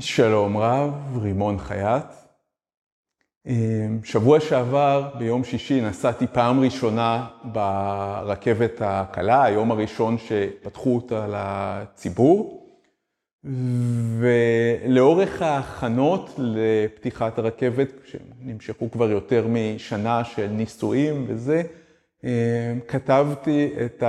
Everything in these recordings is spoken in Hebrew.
שלום רב, רימון חייט. שבוע שעבר, ביום שישי, נסעתי פעם ראשונה ברכבת הקלה, היום הראשון שפתחו אותה לציבור. ולאורך ההכנות לפתיחת הרכבת, שנמשכו כבר יותר משנה של ניסויים וזה, כתבתי את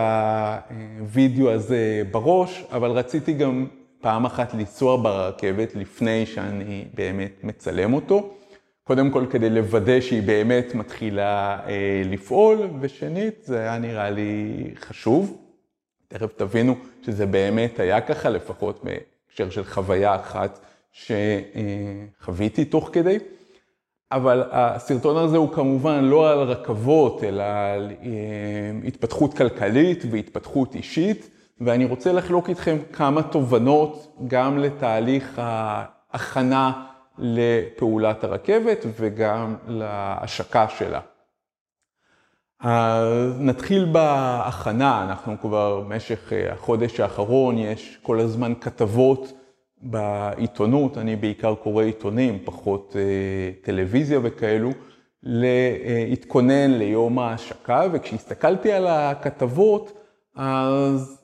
הווידאו הזה בראש, אבל רציתי גם פעם אחת לנסוע ברכבת לפני שאני באמת מצלם אותו. קודם כל כדי לוודא שהיא באמת מתחילה אה, לפעול, ושנית, זה היה נראה לי חשוב. תכף תבינו שזה באמת היה ככה, לפחות בהקשר של חוויה אחת שחוויתי תוך כדי. אבל הסרטון הזה הוא כמובן לא על רכבות, אלא על אה, התפתחות כלכלית והתפתחות אישית. ואני רוצה לחלוק איתכם כמה תובנות גם לתהליך ההכנה לפעולת הרכבת וגם להשקה שלה. אז נתחיל בהכנה, אנחנו כבר במשך החודש האחרון, יש כל הזמן כתבות בעיתונות, אני בעיקר קורא עיתונים, פחות טלוויזיה וכאלו, להתכונן ליום ההשקה, וכשהסתכלתי על הכתבות, אז אה,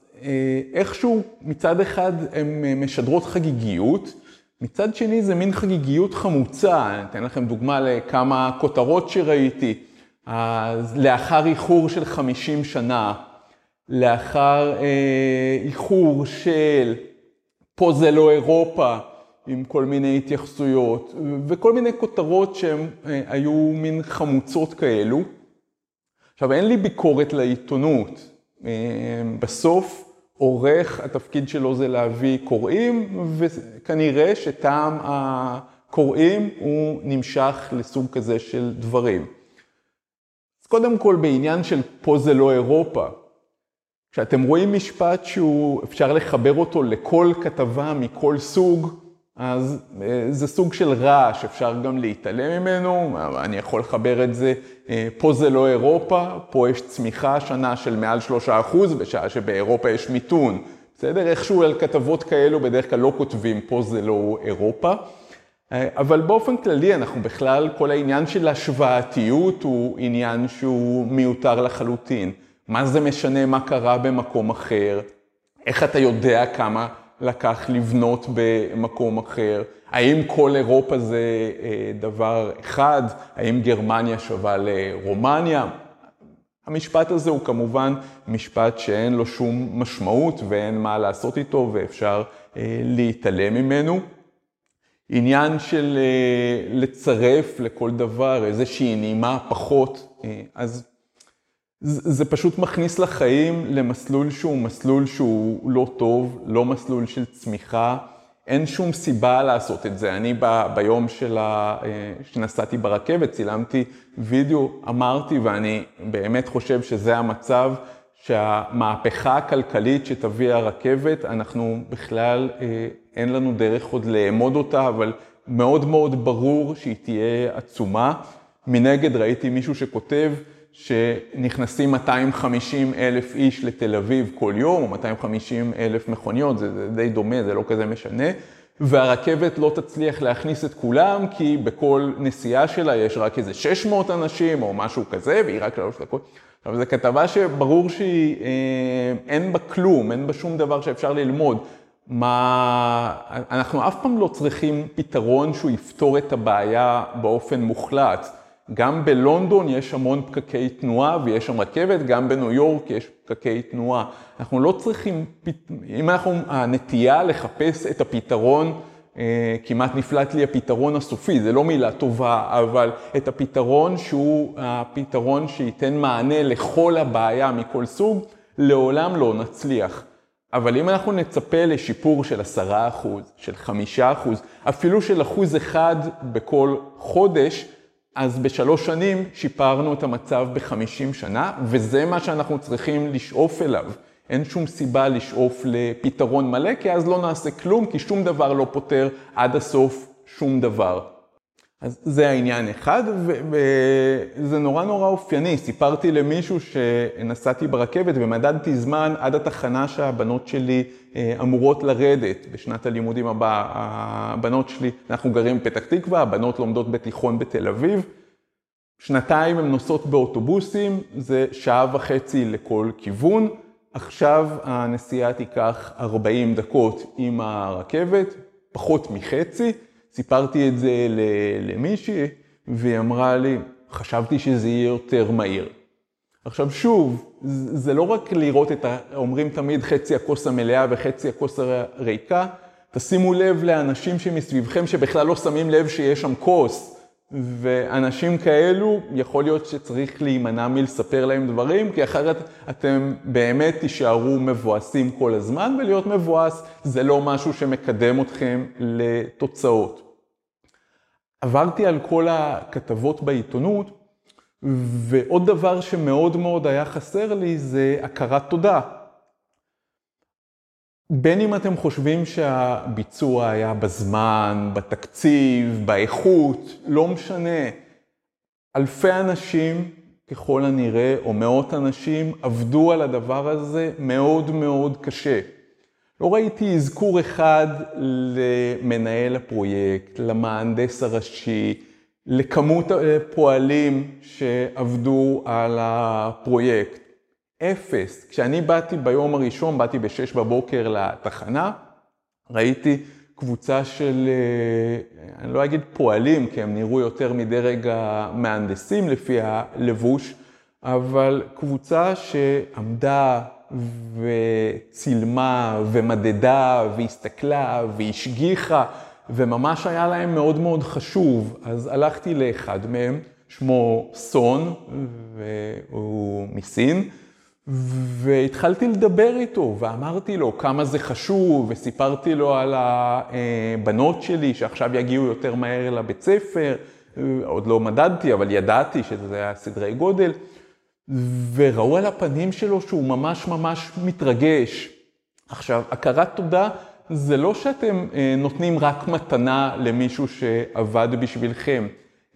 איכשהו מצד אחד הן משדרות חגיגיות, מצד שני זה מין חגיגיות חמוצה, אני אתן לכם דוגמה לכמה כותרות שראיתי. אז לאחר איחור של 50 שנה, לאחר אה, איחור של פה זה לא אירופה, עם כל מיני התייחסויות, וכל מיני כותרות שהן אה, היו מין חמוצות כאלו. עכשיו, אין לי ביקורת לעיתונות. אה, בסוף, עורך, התפקיד שלו זה להביא קוראים, וכנראה שטעם הקוראים הוא נמשך לסוג כזה של דברים. אז קודם כל בעניין של פה זה לא אירופה. כשאתם רואים משפט שהוא, אפשר לחבר אותו לכל כתבה מכל סוג, אז אה, זה סוג של רעש, אפשר גם להתעלם ממנו, אני יכול לחבר את זה, אה, פה זה לא אירופה, פה יש צמיחה השנה של מעל שלושה אחוז, בשעה שבאירופה יש מיתון. בסדר? איכשהו על כתבות כאלו בדרך כלל לא כותבים, פה זה לא אירופה. אה, אבל באופן כללי אנחנו בכלל, כל העניין של השוואתיות הוא עניין שהוא מיותר לחלוטין. מה זה משנה מה קרה במקום אחר? איך אתה יודע כמה לקח לבנות במקום אחר? האם כל אירופה זה אה, דבר אחד? האם גרמניה שווה לרומניה? המשפט הזה הוא כמובן משפט שאין לו שום משמעות ואין מה לעשות איתו ואפשר אה, להתעלם ממנו. עניין של אה, לצרף לכל דבר איזושהי נימה פחות, אז זה פשוט מכניס לחיים למסלול שהוא מסלול שהוא לא טוב, לא מסלול של צמיחה. אין שום סיבה לעשות את זה. אני ב, ביום של ה, שנסעתי ברכבת, צילמתי וידאו, אמרתי, ואני באמת חושב שזה המצב, שהמהפכה הכלכלית שתביא הרכבת, אנחנו בכלל, אה, אין לנו דרך עוד לאמוד אותה, אבל מאוד מאוד ברור שהיא תהיה עצומה. מנגד ראיתי מישהו שכותב, שנכנסים 250 אלף איש לתל אביב כל יום, או 250 אלף מכוניות, זה, זה די דומה, זה לא כזה משנה, והרכבת לא תצליח להכניס את כולם, כי בכל נסיעה שלה יש רק איזה 600 אנשים או משהו כזה, והיא רק שלוש דקות. עכשיו, זו כתבה שברור שהיא, אה, אין בה כלום, אין בה שום דבר שאפשר ללמוד. מה, אנחנו אף פעם לא צריכים פתרון שהוא יפתור את הבעיה באופן מוחלט. גם בלונדון יש המון פקקי תנועה ויש שם רכבת, גם בניו יורק יש פקקי תנועה. אנחנו לא צריכים, אם אנחנו, הנטייה לחפש את הפתרון, אה, כמעט נפלט לי הפתרון הסופי, זה לא מילה טובה, אבל את הפתרון שהוא הפתרון שייתן מענה לכל הבעיה מכל סוג, לעולם לא נצליח. אבל אם אנחנו נצפה לשיפור של עשרה אחוז, של חמישה אחוז, אפילו של אחוז אחד בכל חודש, אז בשלוש שנים שיפרנו את המצב בחמישים שנה, וזה מה שאנחנו צריכים לשאוף אליו. אין שום סיבה לשאוף לפתרון מלא, כי אז לא נעשה כלום, כי שום דבר לא פותר עד הסוף שום דבר. אז זה העניין אחד, וזה נורא נורא אופייני. סיפרתי למישהו שנסעתי ברכבת ומדדתי זמן עד התחנה שהבנות שלי אה, אמורות לרדת בשנת הלימודים הבאה. הבנות שלי, אנחנו גרים בפתח תקווה, הבנות לומדות בתיכון בתל אביב. שנתיים הן נוסעות באוטובוסים, זה שעה וחצי לכל כיוון. עכשיו הנסיעה תיקח 40 דקות עם הרכבת, פחות מחצי. סיפרתי את זה למישהי, והיא אמרה לי, חשבתי שזה יהיה יותר מהיר. עכשיו שוב, זה לא רק לראות את ה... אומרים תמיד חצי הכוס המלאה וחצי הכוס הריקה, תשימו לב לאנשים שמסביבכם שבכלל לא שמים לב שיש שם כוס. ואנשים כאלו, יכול להיות שצריך להימנע מלספר להם דברים, כי אחרת אתם באמת תישארו מבואסים כל הזמן, ולהיות מבואס זה לא משהו שמקדם אתכם לתוצאות. עברתי על כל הכתבות בעיתונות, ועוד דבר שמאוד מאוד היה חסר לי זה הכרת תודה. בין אם אתם חושבים שהביצוע היה בזמן, בתקציב, באיכות, לא משנה. אלפי אנשים, ככל הנראה, או מאות אנשים, עבדו על הדבר הזה מאוד מאוד קשה. לא ראיתי אזכור אחד למנהל הפרויקט, למהנדס הראשי, לכמות הפועלים שעבדו על הפרויקט. אפס. כשאני באתי ביום הראשון, באתי ב-6 בבוקר לתחנה, ראיתי קבוצה של, אה, אני לא אגיד פועלים, כי הם נראו יותר מדרג המהנדסים לפי הלבוש, אבל קבוצה שעמדה וצילמה ומדדה והסתכלה והשגיחה, וממש היה להם מאוד מאוד חשוב. אז הלכתי לאחד מהם, שמו סון, והוא מסין. והתחלתי לדבר איתו, ואמרתי לו כמה זה חשוב, וסיפרתי לו על הבנות שלי שעכשיו יגיעו יותר מהר לבית ספר, עוד לא מדדתי, אבל ידעתי שזה היה סדרי גודל, וראו על הפנים שלו שהוא ממש ממש מתרגש. עכשיו, הכרת תודה זה לא שאתם אה, נותנים רק מתנה למישהו שעבד בשבילכם.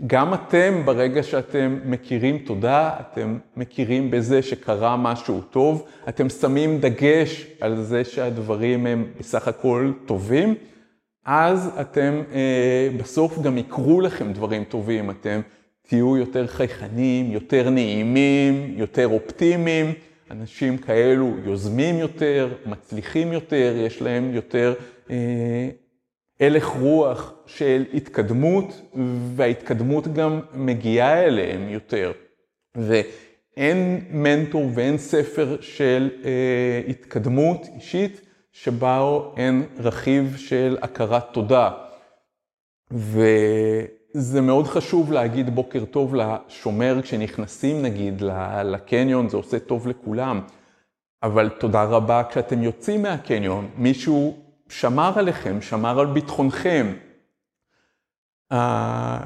גם אתם, ברגע שאתם מכירים תודה, אתם מכירים בזה שקרה משהו טוב, אתם שמים דגש על זה שהדברים הם בסך הכל טובים, אז אתם אה, בסוף גם יקרו לכם דברים טובים, אתם תהיו יותר חייכנים, יותר נעימים, יותר אופטימיים, אנשים כאלו יוזמים יותר, מצליחים יותר, יש להם יותר... אה, הלך רוח של התקדמות, וההתקדמות גם מגיעה אליהם יותר. ואין מנטור ואין ספר של אה, התקדמות אישית שבו אין רכיב של הכרת תודה. וזה מאוד חשוב להגיד בוקר טוב לשומר כשנכנסים נגיד לקניון, זה עושה טוב לכולם. אבל תודה רבה כשאתם יוצאים מהקניון, מישהו שמר עליכם, שמר על ביטחונכם. Uh,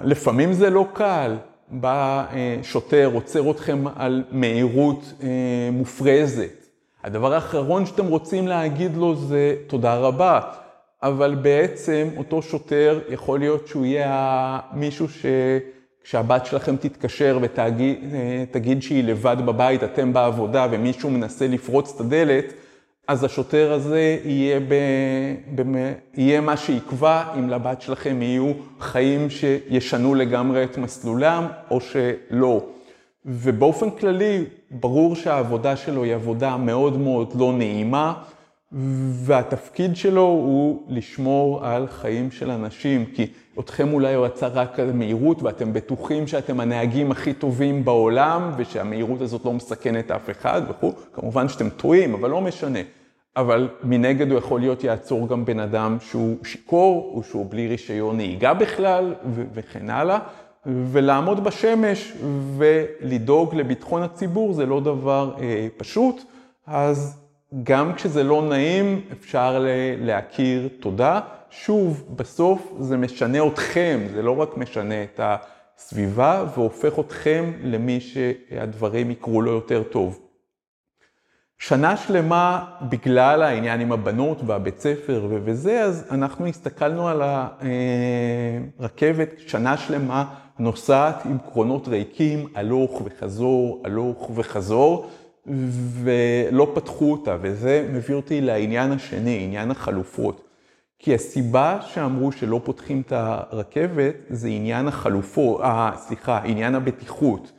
לפעמים זה לא קל, בא uh, שוטר, עוצר אתכם על מהירות uh, מופרזת. הדבר האחרון שאתם רוצים להגיד לו זה תודה רבה, אבל בעצם אותו שוטר יכול להיות שהוא יהיה מישהו שכשהבת שלכם תתקשר ותגיד שהיא לבד בבית, אתם בעבודה ומישהו מנסה לפרוץ את הדלת, אז השוטר הזה יהיה, ב, ב, יהיה מה שיקבע אם לבת שלכם יהיו חיים שישנו לגמרי את מסלולם או שלא. ובאופן כללי, ברור שהעבודה שלו היא עבודה מאוד מאוד לא נעימה, והתפקיד שלו הוא לשמור על חיים של אנשים, כי אתכם אולי הוא רצה רק על מהירות, ואתם בטוחים שאתם הנהגים הכי טובים בעולם, ושהמהירות הזאת לא מסכנת אף אחד וכו', כמובן שאתם טועים, אבל לא משנה. אבל מנגד הוא יכול להיות יעצור גם בן אדם שהוא שיכור, או שהוא בלי רישיון נהיגה בכלל, וכן הלאה. ולעמוד בשמש ולדאוג לביטחון הציבור זה לא דבר אה, פשוט, אז גם כשזה לא נעים אפשר להכיר תודה. שוב, בסוף זה משנה אתכם, זה לא רק משנה את הסביבה והופך אתכם למי שהדברים יקרו לו יותר טוב. שנה שלמה, בגלל העניין עם הבנות והבית ספר וזה, אז אנחנו הסתכלנו על הרכבת, שנה שלמה נוסעת עם קרונות ריקים, הלוך וחזור, הלוך וחזור, ולא פתחו אותה, וזה מביא אותי לעניין השני, עניין החלופות. כי הסיבה שאמרו שלא פותחים את הרכבת זה עניין החלופות, אה, סליחה, עניין הבטיחות.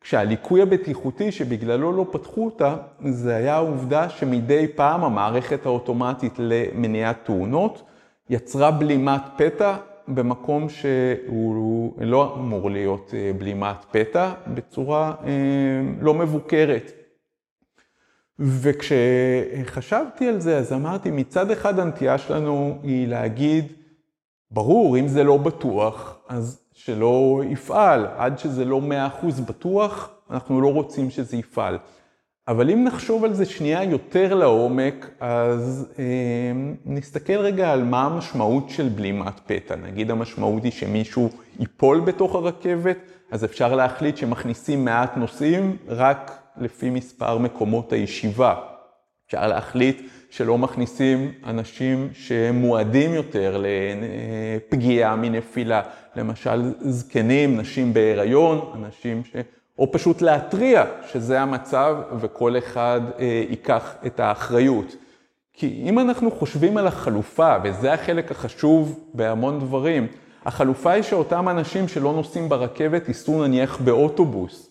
כשהליקוי הבטיחותי שבגללו לא פתחו אותה, זה היה העובדה שמדי פעם המערכת האוטומטית למניעת תאונות יצרה בלימת פתע במקום שהוא לא אמור להיות אה, בלימת פתע, בצורה אה, לא מבוקרת. וכשחשבתי על זה, אז אמרתי, מצד אחד הנטייה שלנו היא להגיד, ברור, אם זה לא בטוח, אז שלא יפעל. עד שזה לא 100% בטוח, אנחנו לא רוצים שזה יפעל. אבל אם נחשוב על זה שנייה יותר לעומק, אז אה, נסתכל רגע על מה המשמעות של בלימת פתע. נגיד המשמעות היא שמישהו ייפול בתוך הרכבת, אז אפשר להחליט שמכניסים מעט נוסעים רק לפי מספר מקומות הישיבה. אפשר להחליט שלא מכניסים אנשים שמועדים יותר לפגיעה מנפילה. למשל זקנים, נשים בהיריון, אנשים ש... או פשוט להתריע שזה המצב וכל אחד אה, ייקח את האחריות. כי אם אנחנו חושבים על החלופה, וזה החלק החשוב בהמון דברים, החלופה היא שאותם אנשים שלא נוסעים ברכבת ייסעו נניח באוטובוס.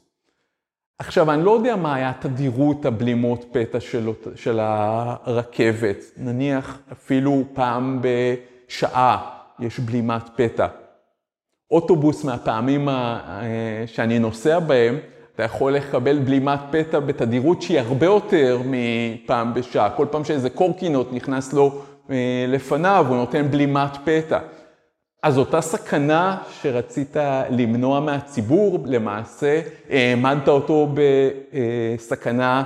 עכשיו, אני לא יודע מה היה תדירות הבלימות פתע של, של הרכבת. נניח אפילו פעם בשעה יש בלימת פתע. אוטובוס מהפעמים אה, שאני נוסע בהם, אתה יכול לקבל בלימת פתע בתדירות שהיא הרבה יותר מפעם בשעה. כל פעם שאיזה קורקינוט נכנס לו אה, לפניו, הוא נותן בלימת פתע. אז אותה סכנה שרצית למנוע מהציבור, למעשה העמדת אותו בסכנה,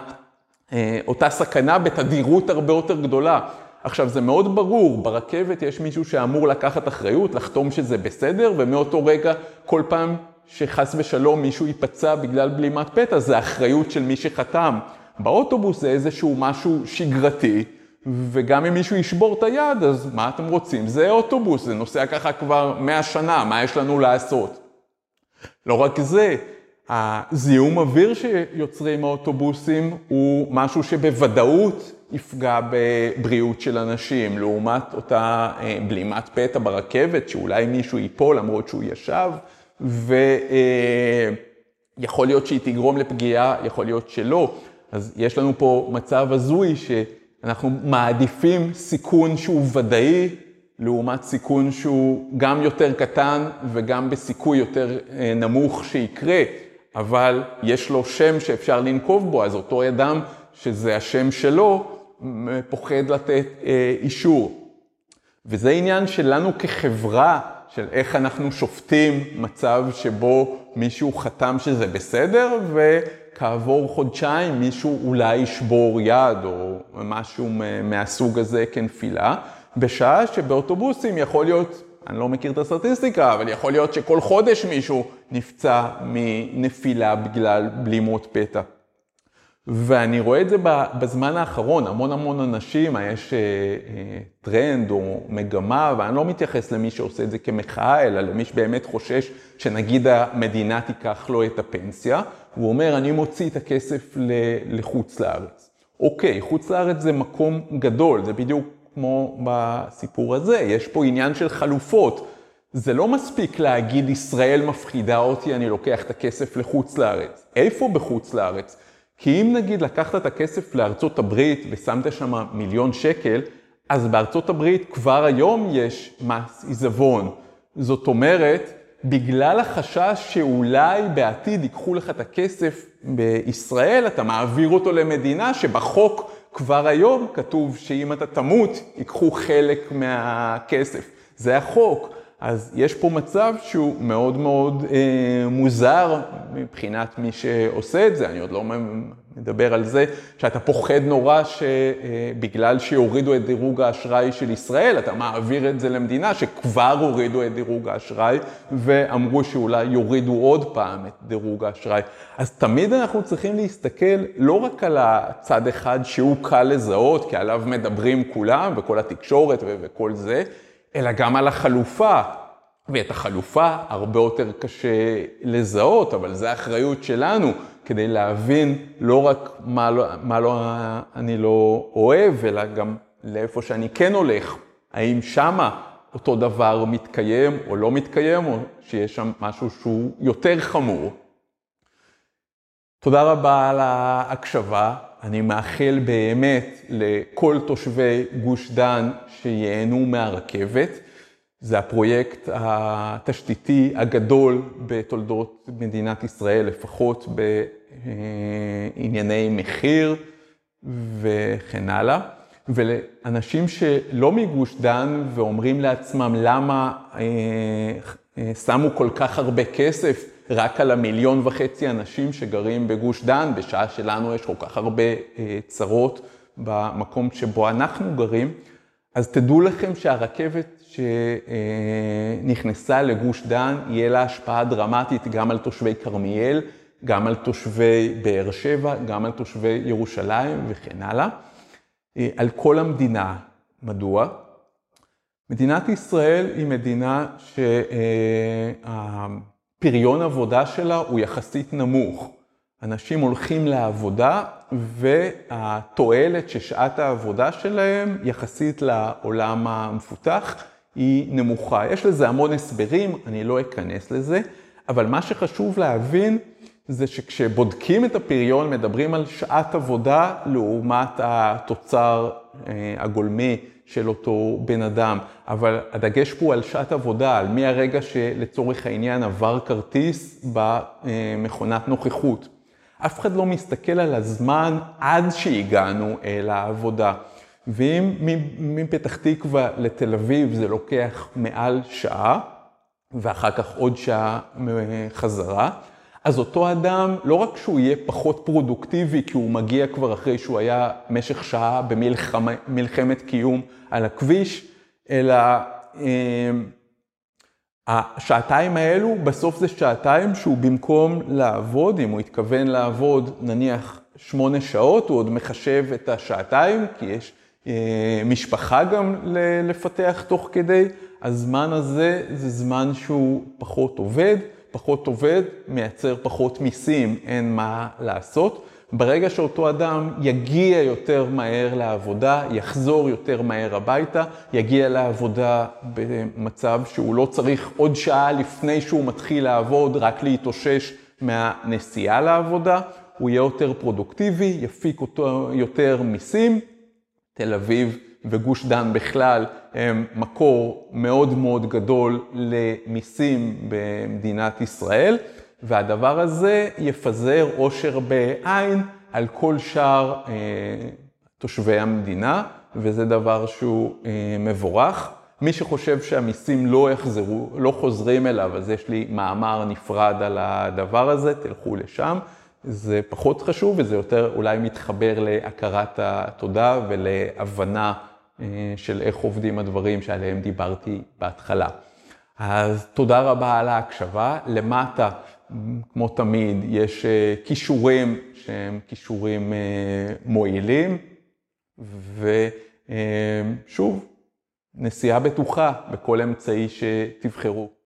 אה, אותה סכנה בתדירות הרבה יותר גדולה. עכשיו, זה מאוד ברור, ברכבת יש מישהו שאמור לקחת אחריות, לחתום שזה בסדר, ומאותו רגע, כל פעם שחס ושלום מישהו ייפצע בגלל בלימת פתע, זה אחריות של מי שחתם. באוטובוס זה איזשהו משהו שגרתי, וגם אם מישהו ישבור את היד, אז מה אתם רוצים? זה אוטובוס, זה נוסע ככה כבר 100 שנה, מה יש לנו לעשות? לא רק זה, הזיהום אוויר שיוצרים האוטובוסים הוא משהו שבוודאות יפגע בבריאות של אנשים, לעומת אותה אה, בלימת פתע ברכבת, שאולי מישהו ייפול למרות שהוא ישב, ויכול להיות שהיא תגרום לפגיעה, יכול להיות שלא. אז יש לנו פה מצב הזוי שאנחנו מעדיפים סיכון שהוא ודאי, לעומת סיכון שהוא גם יותר קטן וגם בסיכוי יותר אה, נמוך שיקרה, אבל יש לו שם שאפשר לנקוב בו, אז אותו אדם שזה השם שלו, פוחד לתת אה, אישור. וזה עניין שלנו כחברה, של איך אנחנו שופטים מצב שבו מישהו חתם שזה בסדר, וכעבור חודשיים מישהו אולי ישבור יד או משהו מהסוג הזה כנפילה, בשעה שבאוטובוסים יכול להיות, אני לא מכיר את הסטטיסטיקה, אבל יכול להיות שכל חודש מישהו נפצע מנפילה בגלל בלימות פתע. ואני רואה את זה בזמן האחרון, המון המון אנשים, יש אה, אה, טרנד או מגמה, ואני לא מתייחס למי שעושה את זה כמחאה, אלא למי שבאמת חושש שנגיד המדינה תיקח לו את הפנסיה, הוא אומר, אני מוציא את הכסף לחוץ לארץ. אוקיי, חוץ לארץ זה מקום גדול, זה בדיוק כמו בסיפור הזה, יש פה עניין של חלופות. זה לא מספיק להגיד, ישראל מפחידה אותי, אני לוקח את הכסף לחוץ לארץ. איפה בחוץ לארץ? כי אם נגיד לקחת את הכסף לארצות הברית ושמת שם מיליון שקל, אז בארצות הברית כבר היום יש מס עיזבון. זאת אומרת, בגלל החשש שאולי בעתיד ייקחו לך את הכסף בישראל, אתה מעביר אותו למדינה שבחוק כבר היום כתוב שאם אתה תמות, ייקחו חלק מהכסף. זה החוק. אז יש פה מצב שהוא מאוד מאוד אה, מוזר מבחינת מי שעושה את זה, אני עוד לא מדבר על זה שאתה פוחד נורא שבגלל שיורידו את דירוג האשראי של ישראל, אתה מעביר את זה למדינה שכבר הורידו את דירוג האשראי ואמרו שאולי יורידו עוד פעם את דירוג האשראי. אז תמיד אנחנו צריכים להסתכל לא רק על הצד אחד שהוא קל לזהות, כי עליו מדברים כולם וכל התקשורת וכל זה, אלא גם על החלופה. ואת החלופה הרבה יותר קשה לזהות, אבל זו האחריות שלנו כדי להבין לא רק מה לא, מה לא אני לא אוהב, אלא גם לאיפה שאני כן הולך. האם שמה אותו דבר מתקיים או לא מתקיים, או שיש שם משהו שהוא יותר חמור. תודה רבה על ההקשבה. אני מאחל באמת לכל תושבי גוש דן שייהנו מהרכבת. זה הפרויקט התשתיתי הגדול בתולדות מדינת ישראל, לפחות בענייני מחיר וכן הלאה. ולאנשים שלא מגוש דן ואומרים לעצמם למה אה, אה, שמו כל כך הרבה כסף רק על המיליון וחצי אנשים שגרים בגוש דן, בשעה שלנו יש כל כך הרבה אה, צרות במקום שבו אנחנו גרים, אז תדעו לכם שהרכבת שנכנסה לגוש דן, יהיה לה השפעה דרמטית גם על תושבי כרמיאל, גם על תושבי באר שבע, גם על תושבי ירושלים וכן הלאה, אה, על כל המדינה. מדוע? מדינת ישראל היא מדינה שהפריון עבודה שלה הוא יחסית נמוך. אנשים הולכים לעבודה והתועלת ששעת העבודה שלהם יחסית לעולם המפותח היא נמוכה. יש לזה המון הסברים, אני לא אכנס לזה, אבל מה שחשוב להבין זה שכשבודקים את הפריון מדברים על שעת עבודה לעומת התוצר אה, הגולמי של אותו בן אדם, אבל הדגש פה על שעת עבודה, על מהרגע שלצורך העניין עבר כרטיס במכונת נוכחות. אף אחד לא מסתכל על הזמן עד שהגענו אל העבודה. ואם מפתח תקווה לתל אביב זה לוקח מעל שעה, ואחר כך עוד שעה חזרה, אז אותו אדם, לא רק שהוא יהיה פחות פרודוקטיבי, כי הוא מגיע כבר אחרי שהוא היה משך שעה במלחמת קיום על הכביש, אלא אה, השעתיים האלו, בסוף זה שעתיים שהוא במקום לעבוד, אם הוא התכוון לעבוד נניח שמונה שעות, הוא עוד מחשב את השעתיים, כי יש אה, משפחה גם לפתח תוך כדי, הזמן הזה זה זמן שהוא פחות עובד, פחות עובד, מייצר פחות מיסים, אין מה לעשות. ברגע שאותו אדם יגיע יותר מהר לעבודה, יחזור יותר מהר הביתה, יגיע לעבודה במצב שהוא לא צריך עוד שעה לפני שהוא מתחיל לעבוד, רק להתאושש מהנסיעה לעבודה, הוא יהיה יותר פרודוקטיבי, יפיק אותו יותר מיסים. תל אביב וגוש דן בכלל הם מקור מאוד מאוד גדול למיסים במדינת ישראל. והדבר הזה יפזר עושר בעין על כל שאר אה, תושבי המדינה, וזה דבר שהוא אה, מבורך. מי שחושב שהמיסים לא יחזרו, לא חוזרים אליו, אז יש לי מאמר נפרד על הדבר הזה, תלכו לשם. זה פחות חשוב וזה יותר אולי מתחבר להכרת התודה ולהבנה של איך עובדים הדברים שעליהם דיברתי בהתחלה. אז תודה רבה על ההקשבה. למטה כמו תמיד, יש אה, כישורים שהם כישורים אה, מועילים, ושוב, נסיעה בטוחה בכל אמצעי שתבחרו.